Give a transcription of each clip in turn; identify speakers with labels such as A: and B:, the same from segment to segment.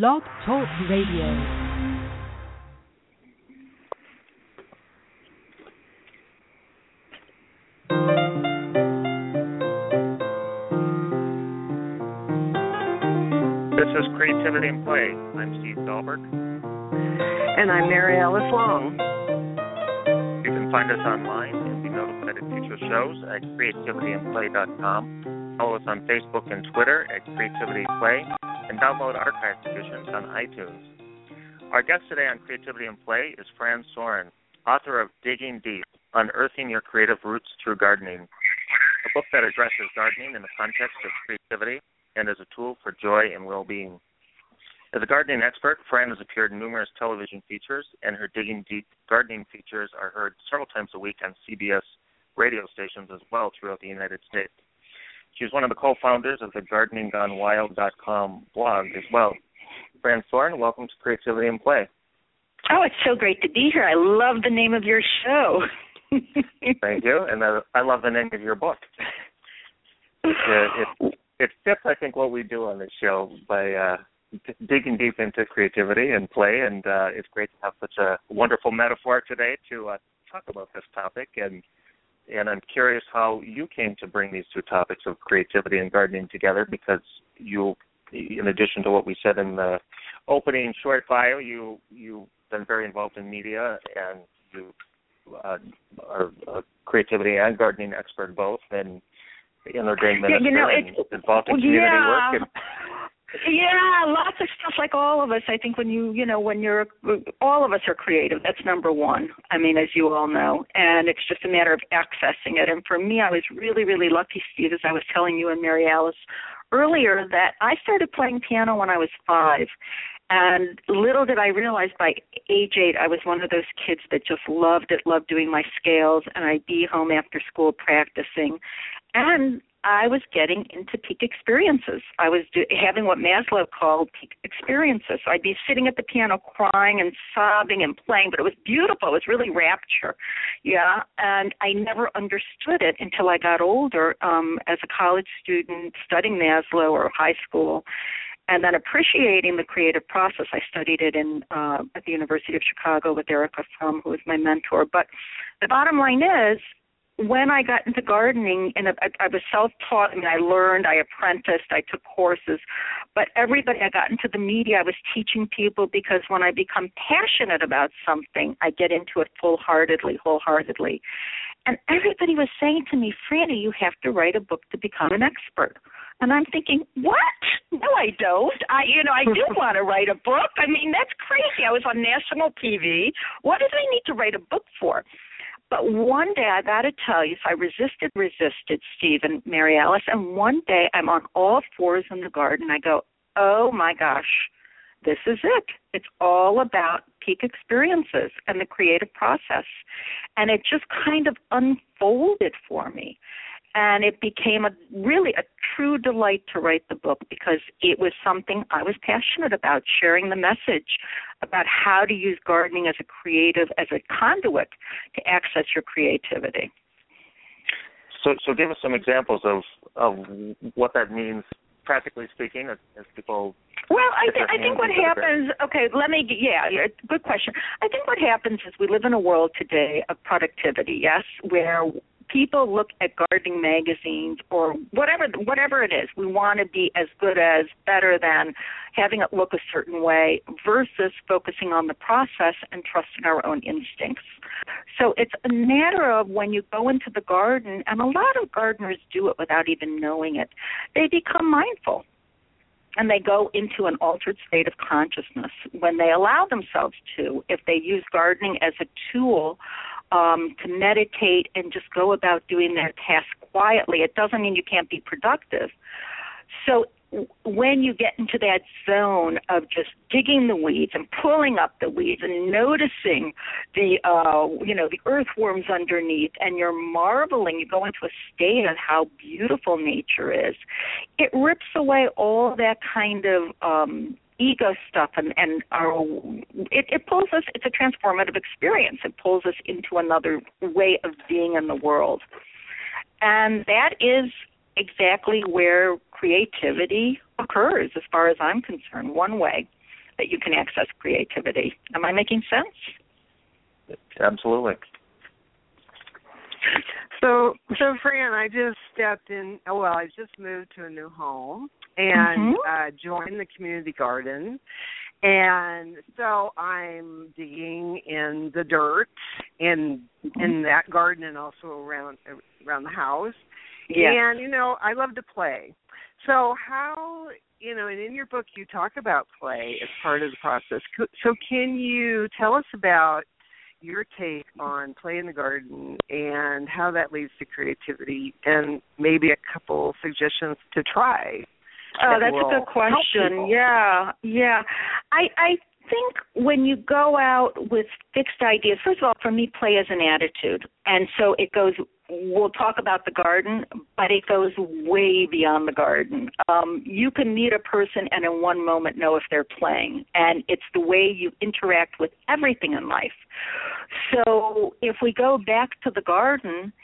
A: Blog Talk Radio.
B: This is Creativity and Play. I'm Steve Dahlberg.
C: And I'm Mary Alice Long.
B: You can find us online and be notified of future shows at creativityandplay.com. Follow us on Facebook and Twitter at Creativity Play, and download archived editions on iTunes. Our guest today on Creativity and Play is Fran Sorin, author of Digging Deep Unearthing Your Creative Roots Through Gardening, a book that addresses gardening in the context of creativity and as a tool for joy and well being. As a gardening expert, Fran has appeared in numerous television features, and her Digging Deep gardening features are heard several times a week on CBS radio stations as well throughout the United States. She's one of the co-founders of the GardeningGoneWild.com blog as well. Fran Sorin, welcome to Creativity and Play.
C: Oh, it's so great to be here. I love the name of your show.
B: Thank you, and uh, I love the name of your book. It, uh, it, it fits, I think, what we do on this show by uh, d- digging deep into creativity and play, and uh, it's great to have such a wonderful metaphor today to uh, talk about this topic. And and I'm curious how you came to bring these two topics of creativity and gardening together, because you, in addition to what we said in the opening short bio, you you've been very involved in media and you uh, are a creativity and gardening expert both, and in ordained minister
C: yeah, you know,
B: and
C: it's,
B: involved in community
C: yeah.
B: work. And,
C: Yeah, lots of stuff like all of us. I think when you, you know, when you're all of us are creative. That's number 1. I mean, as you all know, and it's just a matter of accessing it. And for me, I was really really lucky, Steve, as I was telling you and Mary Alice earlier that I started playing piano when I was 5. And little did I realize by age eight, I was one of those kids that just loved it, loved doing my scales, and I'd be home after school practicing. And I was getting into peak experiences. I was do, having what Maslow called peak experiences. I'd be sitting at the piano crying and sobbing and playing, but it was beautiful. It was really rapture. Yeah, and I never understood it until I got older um as a college student studying Maslow or high school and then appreciating the creative process. I studied it in uh, at the University of Chicago with Erika Fromm, who was my mentor. But the bottom line is, when I got into gardening, and I, I was self-taught. I mean, I learned, I apprenticed, I took courses, but everybody I got into the media, I was teaching people because when I become passionate about something, I get into it full-heartedly, wholeheartedly. And everybody was saying to me, Franny, you have to write a book to become an expert. And I'm thinking, what? No, I don't. I, you know, I do want to write a book. I mean, that's crazy. I was on national TV. What did I need to write a book for? But one day, I got to tell you, so I resisted, resisted, Steve and Mary Alice, and one day I'm on all fours in the garden. I go, oh my gosh, this is it. It's all about peak experiences and the creative process. And it just kind of unfolded for me and it became a really a true delight to write the book because it was something I was passionate about sharing the message about how to use gardening as a creative as a conduit to access your creativity.
B: so, so give us some examples of of what that means, practically speaking, as, as people.
C: Well, I, th- I think what happens. Okay, let me. Yeah, yeah, good question. I think what happens is we live in a world today of productivity. Yes, where people look at gardening magazines or whatever whatever it is we want to be as good as better than having it look a certain way versus focusing on the process and trusting our own instincts. So it's a matter of when you go into the garden and a lot of gardeners do it without even knowing it they become mindful. And they go into an altered state of consciousness when they allow themselves to if they use gardening as a tool um, to meditate and just go about doing their task quietly. It doesn't mean you can't be productive. So when you get into that zone of just digging the weeds and pulling up the weeds and noticing the uh you know the earthworms underneath and you're marveling you go into a state of how beautiful nature is it rips away all that kind of um ego stuff and and our it, it pulls us it's a transformative experience it pulls us into another way of being in the world and that is exactly where creativity occurs as far as i'm concerned one way that you can access creativity. Am I making sense?
B: Absolutely.
D: So, so Fran, I just stepped in. Oh, well, I just moved to a new home and mm-hmm. uh, joined the community garden, and so I'm digging in the dirt in mm-hmm. in that garden and also around around the house.
C: Yeah.
D: And you know, I love to play. So how you know, and in your book you talk about play as part of the process. So can you tell us about your take on play in the garden and how that leads to creativity and maybe a couple suggestions to try.
C: Oh, that's a good question. Yeah, yeah. I I think when you go out with fixed ideas, first of all, for me, play is an attitude, and so it goes. We'll talk about the garden, but it goes way beyond the garden. Um, you can meet a person and in one moment know if they're playing, and it's the way you interact with everything in life. So if we go back to the garden,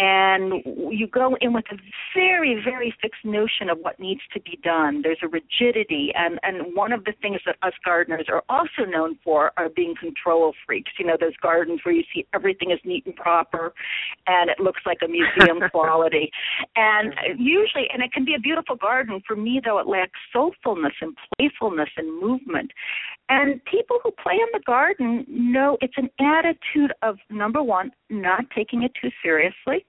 C: and you go in with a very very fixed notion of what needs to be done. There's a rigidity and and one of the things that us gardeners are also known for are being control freaks. You know those gardens where you see everything is neat and proper and it looks like a museum quality. And usually and it can be a beautiful garden. For me though it lacks soulfulness and playfulness and movement. And people who play in the garden know it's an attitude of number one not taking it too seriously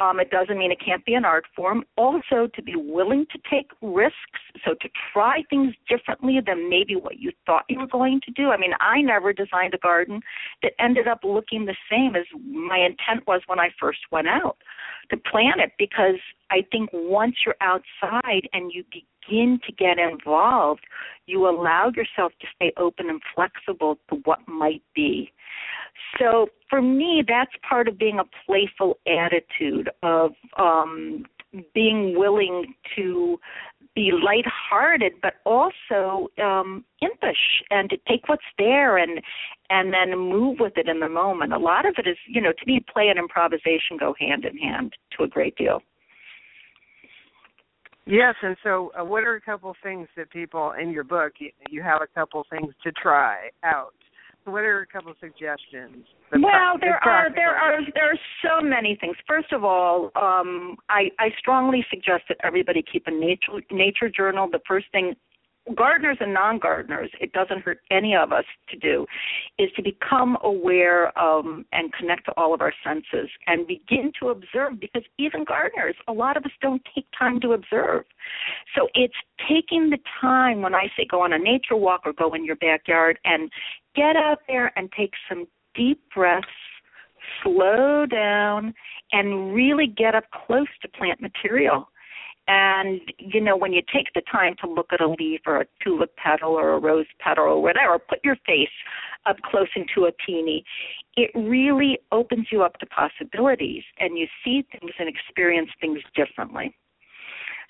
C: um, it doesn't mean it can't be an art form. Also, to be willing to take risks, so to try things differently than maybe what you thought you were going to do. I mean, I never designed a garden that ended up looking the same as my intent was when I first went out to plant it because I think once you're outside and you begin to get involved, you allow yourself to stay open and flexible to what might be. So for me, that's part of being a playful attitude of um, being willing to be lighthearted, but also um, impish and to take what's there and and then move with it in the moment. A lot of it is, you know, to me, play and improvisation go hand in hand to a great deal.
D: Yes, and so uh, what are a couple things that people in your book you, you have a couple things to try out what are a couple of suggestions?
C: well, there are there are there are so many things. First of all, um, I I strongly suggest that everybody keep a nature nature journal. The first thing gardeners and non-gardeners, it doesn't hurt any of us to do, is to become aware um, and connect to all of our senses and begin to observe because even gardeners, a lot of us don't take time to observe. So it's taking the time when I say go on a nature walk or go in your backyard and get out there and take some deep breaths, slow down, and really get up close to plant material. And you know, when you take the time to look at a leaf or a tulip petal or a rose petal or whatever, put your face up close into a peony, it really opens you up to possibilities and you see things and experience things differently.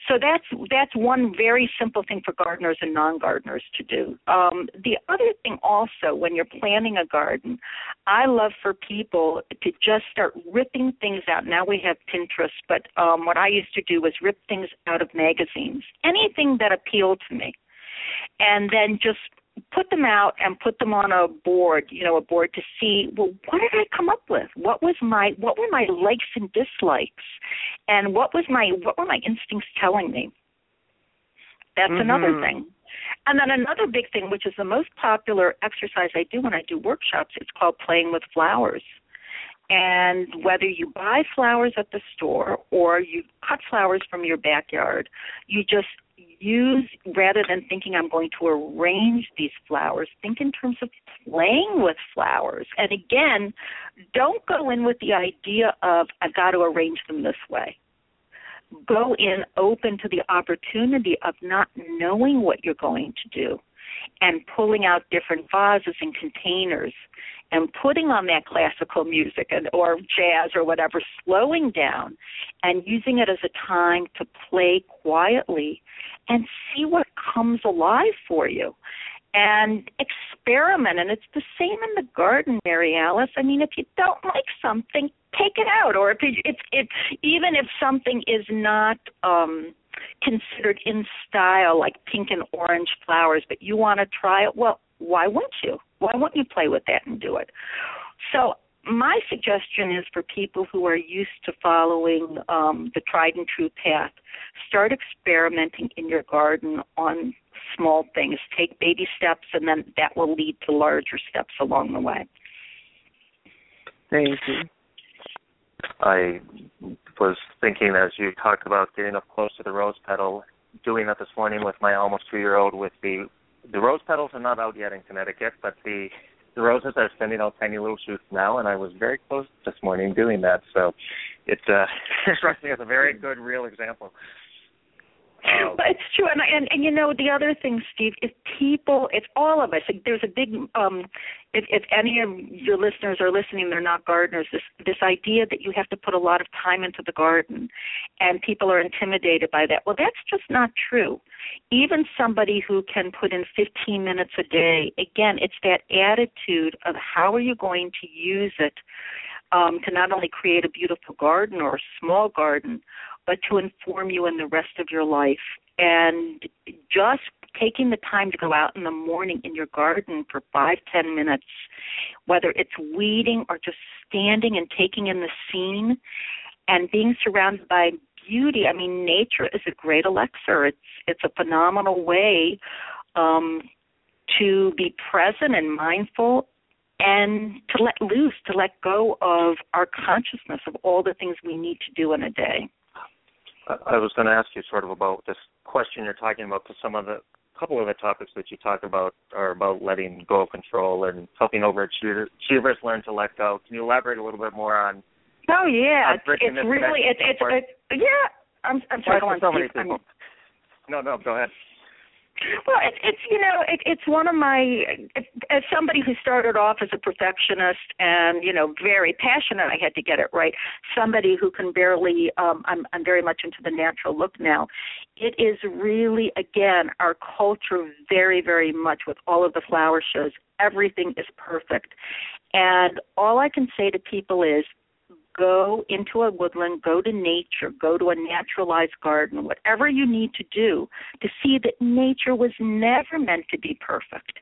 C: So that's that's one very simple thing for gardeners and non-gardeners to do. Um, the other thing also, when you're planning a garden, I love for people to just start ripping things out. Now we have Pinterest, but um, what I used to do was rip things out of magazines, anything that appealed to me, and then just put them out and put them on a board, you know, a board to see, well, what did I come up with? What was my what were my likes and dislikes? And what was my what were my instincts telling me? That's mm-hmm. another thing. And then another big thing, which is the most popular exercise I do when I do workshops, it's called playing with flowers. And whether you buy flowers at the store or you cut flowers from your backyard, you just use rather than thinking I'm going to arrange these flowers, think in terms of playing with flowers. And again, don't go in with the idea of I've got to arrange them this way. Go in open to the opportunity of not knowing what you're going to do and pulling out different vases and containers and putting on that classical music and, or jazz or whatever, slowing down and using it as a time to play quietly and see what comes alive for you and experiment and it's the same in the garden mary alice i mean if you don't like something take it out or if it, it's it even if something is not um considered in style, like pink and orange flowers, but you want to try it. Well, why wouldn't you? Why wouldn't you play with that and do it? So my suggestion is for people who are used to following um, the tried and true path, start experimenting in your garden on small things. Take baby steps, and then that will lead to larger steps along the way.
D: Thank you.
B: I was thinking as you talked about getting up close to the rose petal, doing that this morning with my almost two year old with the the rose petals are not out yet in Connecticut, but the the roses are sending out tiny little shoots now, and I was very close this morning doing that. So it uh, struck me as a very good, real example.
C: Um, but it's true, and, and and you know the other thing, Steve, if people, it's all of us. There's a big, um, if if any of your listeners are listening, they're not gardeners. This this idea that you have to put a lot of time into the garden, and people are intimidated by that. Well, that's just not true. Even somebody who can put in 15 minutes a day, again, it's that attitude of how are you going to use it um, to not only create a beautiful garden or a small garden, but to inform you in the rest of your life. And just taking the time to go out in the morning in your garden for five, ten minutes, whether it's weeding or just standing and taking in the scene and being surrounded by beauty. I mean, nature is a great elixir. It's it's a phenomenal way um, to be present and mindful and to let loose, to let go of our consciousness of all the things we need to do in a day.
B: I was going to ask you sort of about this question you're talking about because some of the couple of the topics that you talk about are about letting go of control and helping overachievers learn to let go. Can you elaborate a little bit more on?
C: Oh yeah, it's, it's really it's it's, it's yeah. I'm I'm sorry.
B: so many people. No, no, go ahead.
C: Well, it's it's you know it, it's one of my it, as somebody who started off as a perfectionist and you know very passionate. I had to get it right. Somebody who can barely. Um, I'm I'm very much into the natural look now. It is really again our culture very very much with all of the flower shows. Everything is perfect, and all I can say to people is go into a woodland, go to nature, go to a naturalized garden, whatever you need to do to see that nature was never meant to be perfect.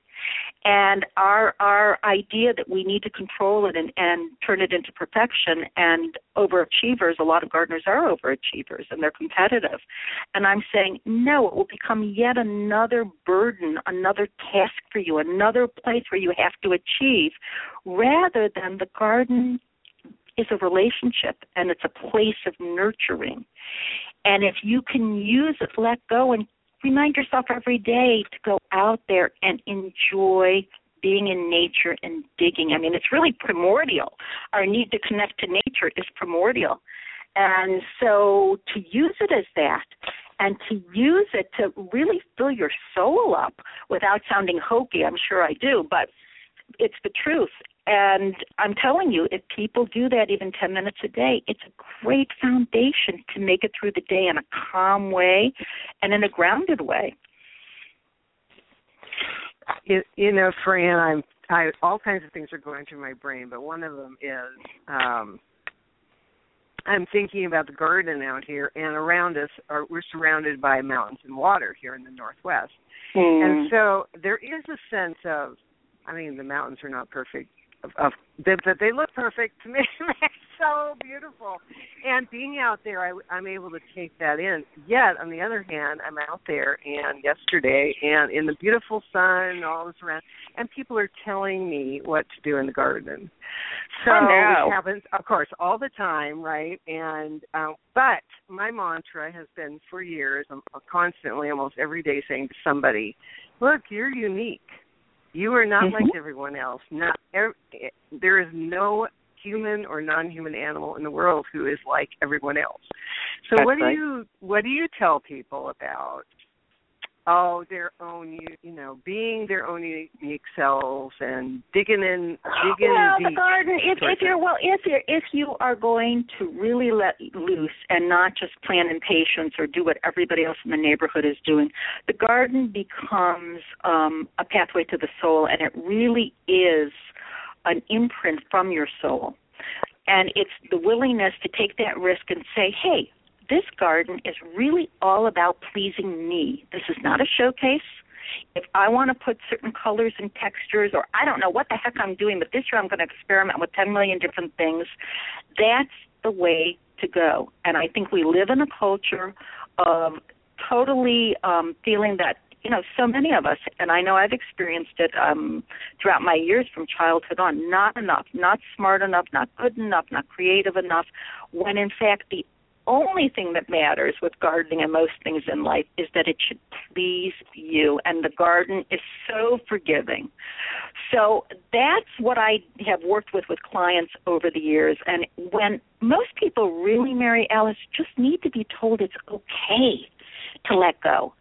C: And our our idea that we need to control it and, and turn it into perfection and overachievers, a lot of gardeners are overachievers and they're competitive. And I'm saying, no, it will become yet another burden, another task for you, another place where you have to achieve, rather than the garden is a relationship and it's a place of nurturing. And if you can use it, let go and remind yourself every day to go out there and enjoy being in nature and digging. I mean, it's really primordial. Our need to connect to nature is primordial. And so to use it as that and to use it to really fill your soul up without sounding hokey, I'm sure I do, but it's the truth and I'm telling you, if people do that even 10 minutes a day, it's a great foundation to make it through the day in a calm way and in a grounded way.
D: You, you know, Fran, I'm I all kinds of things are going through my brain, but one of them is um I'm thinking about the garden out here, and around us are we're surrounded by mountains and water here in the northwest,
C: mm.
D: and so there is a sense of, I mean, the mountains are not perfect of, that, that they look perfect to me. so beautiful, and being out there, I, I'm able to take that in. Yet, on the other hand, I'm out there and yesterday, and in the beautiful sun, all this around, and people are telling me what to do in the garden. So
C: which
D: happens, of course, all the time, right? And uh, but my mantra has been for years, I'm constantly, almost every day, saying to somebody, "Look, you're unique." You are not
C: mm-hmm.
D: like everyone else. Not er, there is no human or non-human animal in the world who is like everyone else. So
C: That's
D: what do
C: right.
D: you what do you tell people about oh their own you know being their own unique selves and digging in digging
C: well,
D: deep
C: the garden. If, if you're well, if you're if you are going to really let loose and not just plant impatiens or do what everybody else in the neighborhood is doing, the garden becomes um, a pathway to the soul, and it really is an imprint from your soul. And it's the willingness to take that risk and say, "Hey, this garden is really all about pleasing me. This is not a showcase. If I want to put certain colors and textures, or I don't know what the heck I'm doing, but this year I'm going to experiment with 10 million different things, that's the way to go. And I think we live in a culture of totally um, feeling that you know so many of us and i know i've experienced it um throughout my years from childhood on not enough not smart enough not good enough not creative enough when in fact the only thing that matters with gardening and most things in life is that it should please you and the garden is so forgiving. So that's what i have worked with with clients over the years and when most people really mary alice just need to be told it's okay to let go.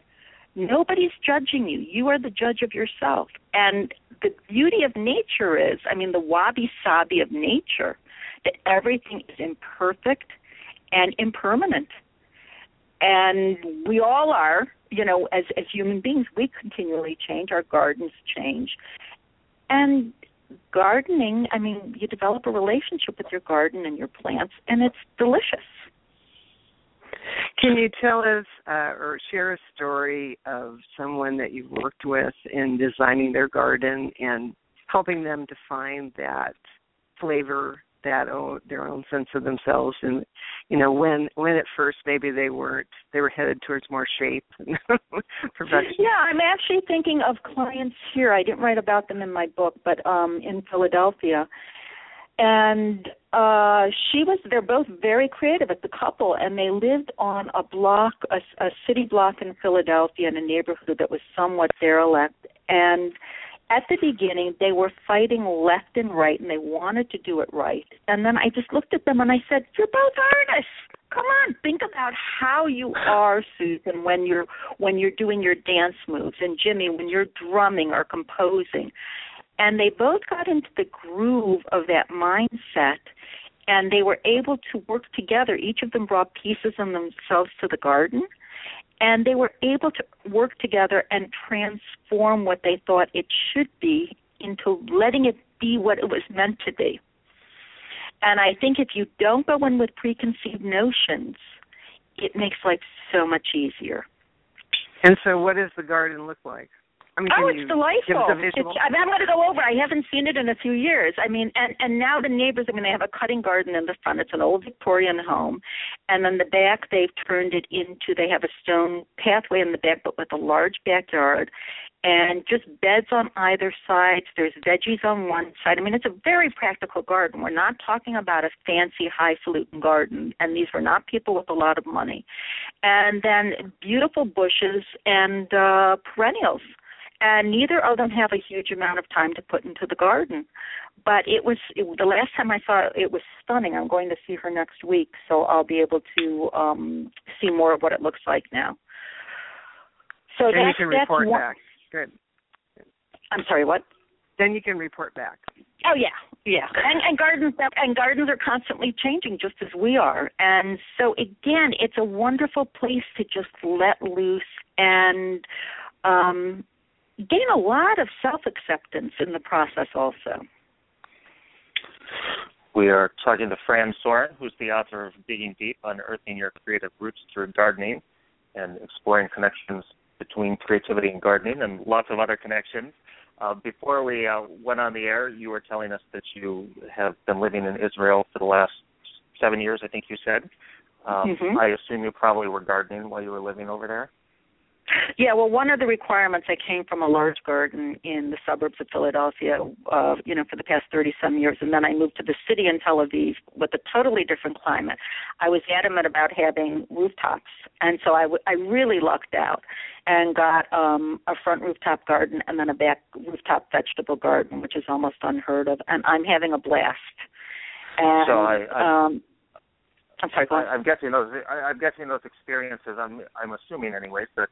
C: Nobody's judging you. You are the judge of yourself. And the beauty of nature is i mean the wabi sabi of nature that everything is imperfect and impermanent. And we all are, you know, as as human beings, we continually change. Our gardens change, and gardening. I mean, you develop a relationship with your garden and your plants, and it's delicious.
D: Can you tell us uh, or share a story of someone that you've worked with in designing their garden and helping them to find that flavor that own, their own sense of themselves. And you know when when at first maybe they weren't they were headed towards more shape and perfection.
C: Yeah i'm actually thinking of clients here. I didn't write about them in my book but um in philadelphia. And uh she was they're both very creative as a couple and they lived on a block a, a city block in philadelphia in a neighborhood that was somewhat derelict. And at the beginning they were fighting left and right and they wanted to do it right. And then i just looked at them and i said you're both artists. Come on think about how you are susan when you're when you're doing your dance moves and jimmy when you're drumming or composing. And they both got into the groove of that mindset and they were able to work together. Each of them brought pieces of themselves to the garden and they were able to work together and transform what they thought it should be into letting it be what it was meant to be. And I think if you don't go in with preconceived notions, it makes life so much easier.
D: And so, what does the garden look like? I mean,
C: oh, it's delightful. It's, I mean, I'm going to go over. I haven't seen it in a few years. I mean, and and now the neighbors. I mean, they have a cutting garden in the front. It's an old Victorian home, and then the back they've turned it into. They have a stone pathway in the back, but with a large backyard, and just beds on either side. There's veggies on one side. I mean, it's a very practical garden. We're not talking about a fancy, highfalutin garden, and these were not people with a lot of money. And then beautiful bushes and uh perennials and neither of them have a huge amount of time to put into the garden. But it was it, the last time I saw it, it was stunning. I'm going to see her next week, so I'll be able to um see more of what it looks like now. So
D: then you can report
C: one,
D: back. Good.
C: I'm sorry, what?
D: Then you can report back.
C: Oh yeah, yeah. And, and gardens and gardens are constantly changing, just as we are. And so again, it's a wonderful place to just let loose and um gain a lot of self acceptance in the process also.
B: We are talking to Fran Sorin, who's the author of Digging Deep, Unearthing Your Creative Roots Through Gardening and Exploring Connections Between Creativity and Gardening, and lots of other connections. Uh, before we uh, went on the air, you were telling us that you have been living in Israel for the last seven years, I think you said. Um,
C: mm-hmm.
B: I assume you probably were gardening while you were living over there.
C: Yeah, well, one of the requirements I came from a large garden in the suburbs of Philadelphia, uh, you know, for the past 30 some years, and then I moved to the city in Tel Aviv with a totally different climate. I was adamant about having rooftops, and so I, w- I really lucked out and got um a front rooftop garden and then a back rooftop vegetable garden, which is almost unheard of, and I'm having a blast. And,
B: so I, I
C: um, I'm sorry.
B: I, I'm guessing those. I, I'm guessing those experiences. I'm. I'm assuming, anyways, that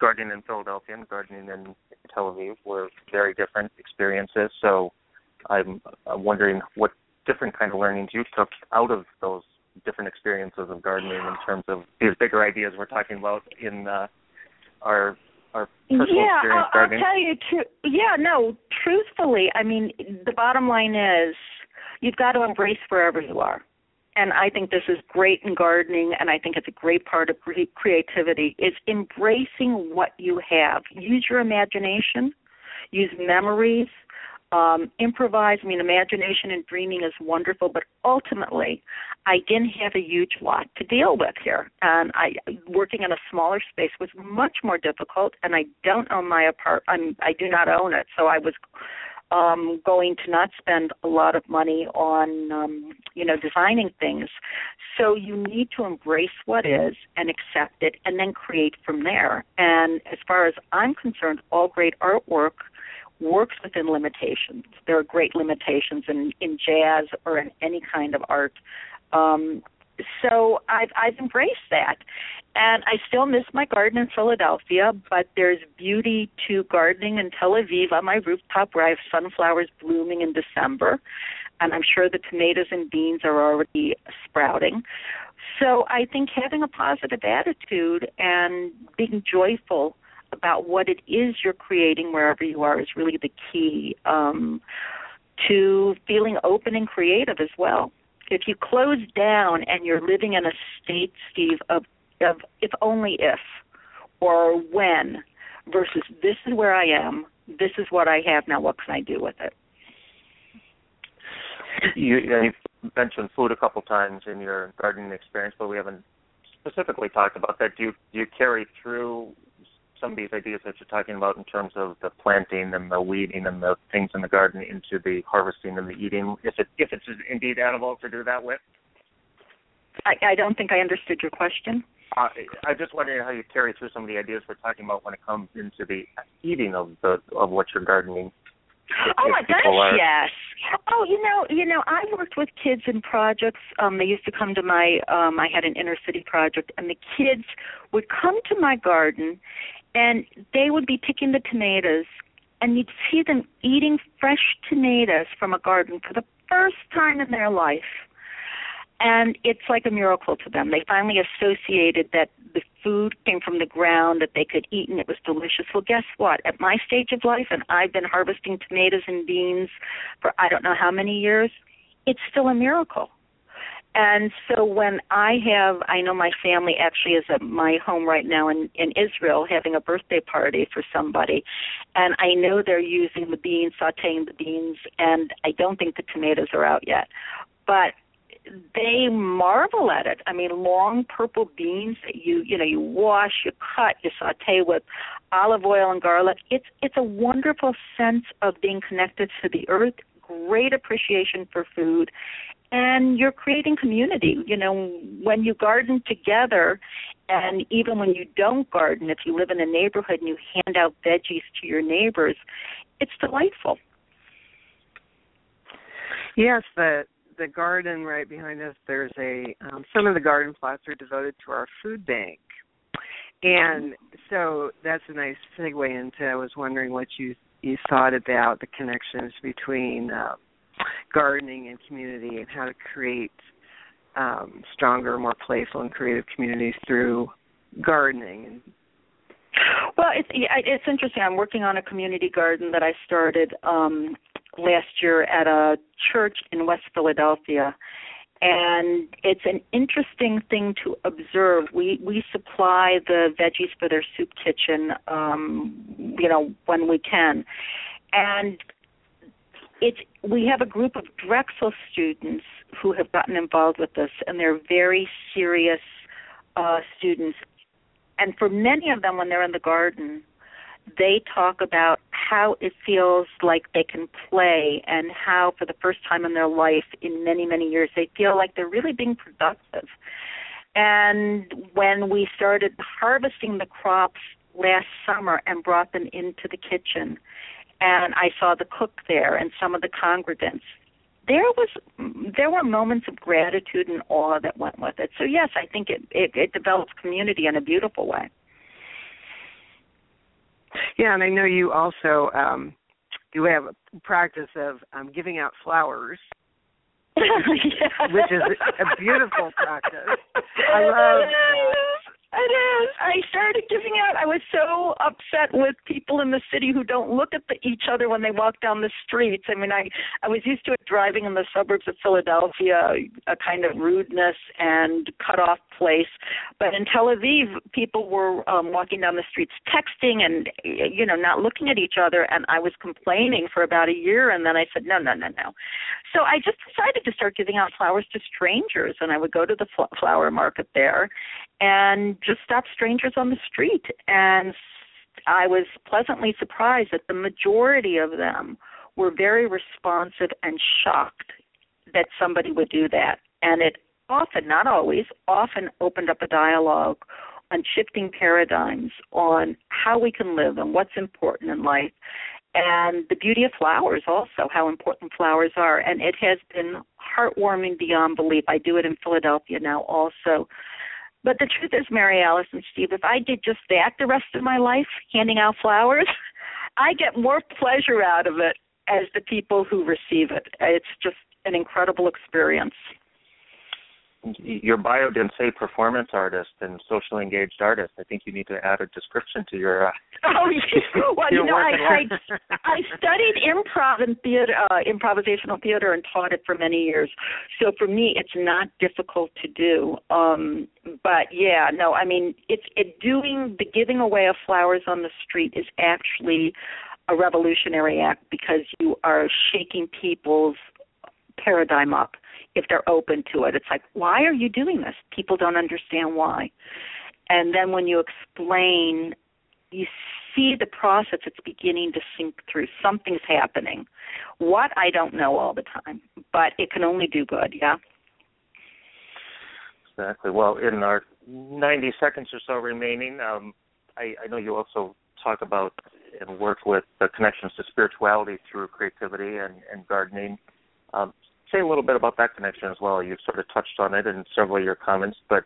B: gardening in Philadelphia and gardening in Tel Aviv were very different experiences. So I'm, I'm wondering what different kind of learnings you took out of those different experiences of gardening in terms of these bigger ideas we're talking about in uh, our our personal
C: yeah,
B: experience
C: I'll,
B: gardening.
C: I'll tell you. Tr- yeah, no. Truthfully, I mean, the bottom line is you've got to embrace wherever you are and I think this is great in gardening, and I think it's a great part of creativity, is embracing what you have. Use your imagination, use memories, um, improvise. I mean, imagination and dreaming is wonderful, but ultimately, I didn't have a huge lot to deal with here, and I working in a smaller space was much more difficult. And I don't own my apart. I'm I do not own it, so I was um going to not spend a lot of money on um you know designing things so you need to embrace what is and accept it and then create from there and as far as i'm concerned all great artwork works within limitations. There are great limitations in, in jazz or in any kind of art. Um, so I've I've embraced that. And I still miss my garden in Philadelphia, but there's beauty to gardening in Tel Aviv on my rooftop where I have sunflowers blooming in December. And I'm sure the tomatoes and beans are already sprouting. So I think having a positive attitude and being joyful about what it is you're creating wherever you are is really the key um, to feeling open and creative as well. If you close down and you're living in a state, Steve, of, of if only if or when versus this is where I am, this is what I have, now what can I do with it?
B: You, you mentioned food a couple times in your gardening experience, but we haven't specifically talked about that. Do you, do you carry through some of these ideas that you're talking about in terms of the planting and the weeding and the things in the garden into the harvesting and the eating, if it if it's indeed edible to do that with?
C: I, I don't think I understood your question.
B: Uh, I just wondering how you carry through some of the ideas we're talking about when it comes into the eating of the of what you're gardening.
C: If, oh my gosh, are... yes. Oh, you know, you know, I worked with kids in projects. Um, they used to come to my um I had an inner city project and the kids would come to my garden and they would be picking the tomatoes and you'd see them eating fresh tomatoes from a garden for the first time in their life. And it's like a miracle to them. They finally associated that the food came from the ground that they could eat and it was delicious. Well guess what? At my stage of life and i've been harvesting tomatoes and beans for i don't know how many years it's still a miracle and so when I have, I know my family actually is at my home right now in in Israel having a birthday party for somebody, and I know they're using the beans, sautéing the beans, and I don't think the tomatoes are out yet, but they marvel at it. I mean, long purple beans that you you know you wash, you cut, you saute with olive oil and garlic. It's it's a wonderful sense of being connected to the earth. Great appreciation for food, and you're creating community. You know, when you garden together, and even when you don't garden, if you live in a neighborhood and you hand out veggies to your neighbors, it's delightful.
D: Yes, the the garden right behind us. There's a um, some of the garden plots are devoted to our food bank, and so that's a nice segue into. I was wondering what you you thought about the connections between uh, gardening and community and how to create um, stronger, more playful and creative communities through gardening.
C: Well, it's it's interesting. I'm working on a community garden that I started um, last year at a church in West Philadelphia, and it's an interesting thing to observe. We we supply the veggies for their soup kitchen, um, you know, when we can, and it's we have a group of Drexel students who have gotten involved with this, and they're very serious uh, students. And for many of them, when they're in the garden, they talk about how it feels like they can play, and how, for the first time in their life in many many years, they feel like they're really being productive. And when we started harvesting the crops last summer and brought them into the kitchen, and I saw the cook there and some of the congregants. There was there were moments of gratitude and awe that went with it. So yes, I think it it, it develops community in a beautiful way.
D: Yeah, and I know you also um you have a practice of um giving out flowers.
C: yeah.
D: which is a beautiful practice. I love
C: It is. I started giving out. I was so upset with people in the city who don't look at the, each other when they walk down the streets. I mean, I I was used to it driving in the suburbs of Philadelphia, a kind of rudeness and cut off place. But in Tel Aviv, people were um walking down the streets texting and you know not looking at each other. And I was complaining for about a year, and then I said, no, no, no, no. So I just decided to start giving out flowers to strangers, and I would go to the flower market there and just stop strangers on the street. And I was pleasantly surprised that the majority of them were very responsive and shocked that somebody would do that. And it often, not always, often opened up a dialogue on shifting paradigms on how we can live and what's important in life and the beauty of flowers also how important flowers are and it has been heartwarming beyond belief i do it in philadelphia now also but the truth is, Mary Alice and Steve, if I did just that the rest of my life, handing out flowers, I get more pleasure out of it as the people who receive it. It's just an incredible experience
B: your bio didn't say performance artist and socially engaged artist. I think you need to add a description to your. Uh,
C: oh, well, you know, I, I I studied improv and theater, uh, improvisational theater, and taught it for many years. So for me, it's not difficult to do. Um, but yeah, no, I mean, it's it doing the giving away of flowers on the street is actually a revolutionary act because you are shaking people's paradigm up if they're open to it. It's like, why are you doing this? People don't understand why. And then when you explain, you see the process, it's beginning to sink through. Something's happening. What, I don't know all the time, but it can only do good, yeah?
B: Exactly. Well, in our 90 seconds or so remaining, um, I, I know you also talk about and work with the connections to spirituality through creativity and, and gardening. Um, say a little bit about that connection as well. You've sort of touched on it in several of your comments, but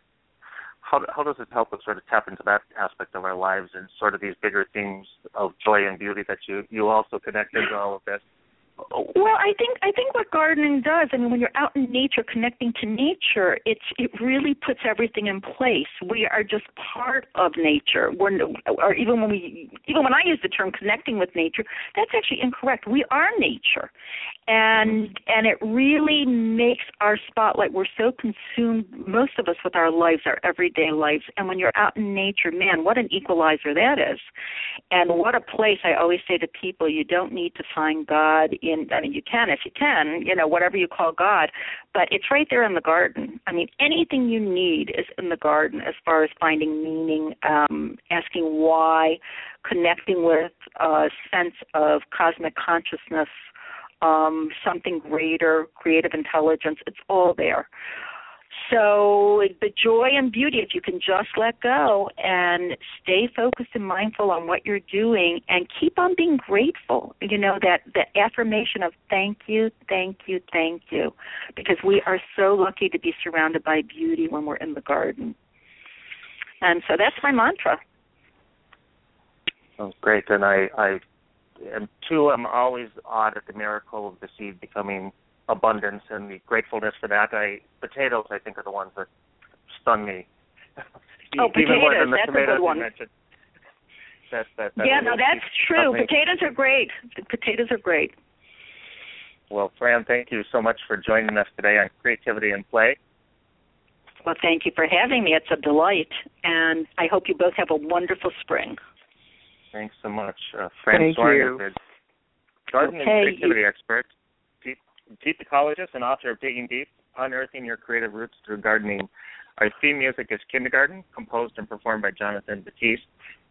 B: how how does it help us sort of tap into that aspect of our lives and sort of these bigger themes of joy and beauty that you you also connect into all of this?
C: Well, I think I think what gardening does, I mean, when you're out in nature, connecting to nature, it's it really puts everything in place. We are just part of nature. When, or even when we, even when I use the term connecting with nature, that's actually incorrect. We are nature, and and it really makes our spotlight. We're so consumed, most of us, with our lives, our everyday lives, and when you're out in nature, man, what an equalizer that is, and what a place. I always say to people, you don't need to find God in I mean you can if you can, you know, whatever you call God, but it's right there in the garden. I mean, anything you need is in the garden as far as finding meaning, um, asking why, connecting with a sense of cosmic consciousness, um, something greater, creative intelligence, it's all there. So the joy and beauty, if you can just let go and stay focused and mindful on what you're doing, and keep on being grateful. You know that the affirmation of thank you, thank you, thank you, because we are so lucky to be surrounded by beauty when we're in the garden. And so that's my mantra.
B: Oh, great. And I, I am too. I'm always awed at the miracle of the seed becoming abundance and the gratefulness for that. I potatoes, I think, are the ones that stun me.
C: Oh,
B: Even
C: potatoes,
B: more than the
C: that's
B: tomatoes
C: a good one.
B: mentioned. That, that, that
C: yeah, no, that's true. Potatoes are great. Potatoes are great.
B: Well, Fran, thank you so much for joining us today on Creativity and Play.
C: Well, thank you for having me. It's a delight, and I hope you both have a wonderful spring.
B: Thanks so much. Uh, Fran
D: Thank
B: Sorin
D: you.
B: is garden
C: Okay,
B: and creativity expert, deep, deep ecologist, and author of Digging Deep, Unearthing Your Creative Roots Through Gardening. Our theme music is Kindergarten, composed and performed by Jonathan Batiste.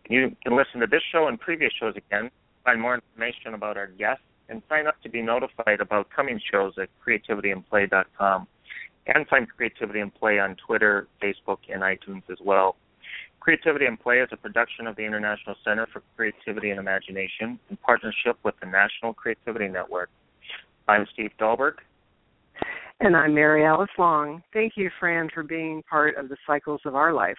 B: You can listen to this show and previous shows again, find more information about our guests, and sign up to be notified about coming shows at creativityandplay.com. And find Creativity and Play on Twitter, Facebook, and iTunes as well. Creativity and Play is a production of the International Center for Creativity and Imagination in partnership with the National Creativity Network. I'm Steve Dahlberg.
D: And I'm Mary Alice Long. Thank you, Fran, for being part of the cycles of our life.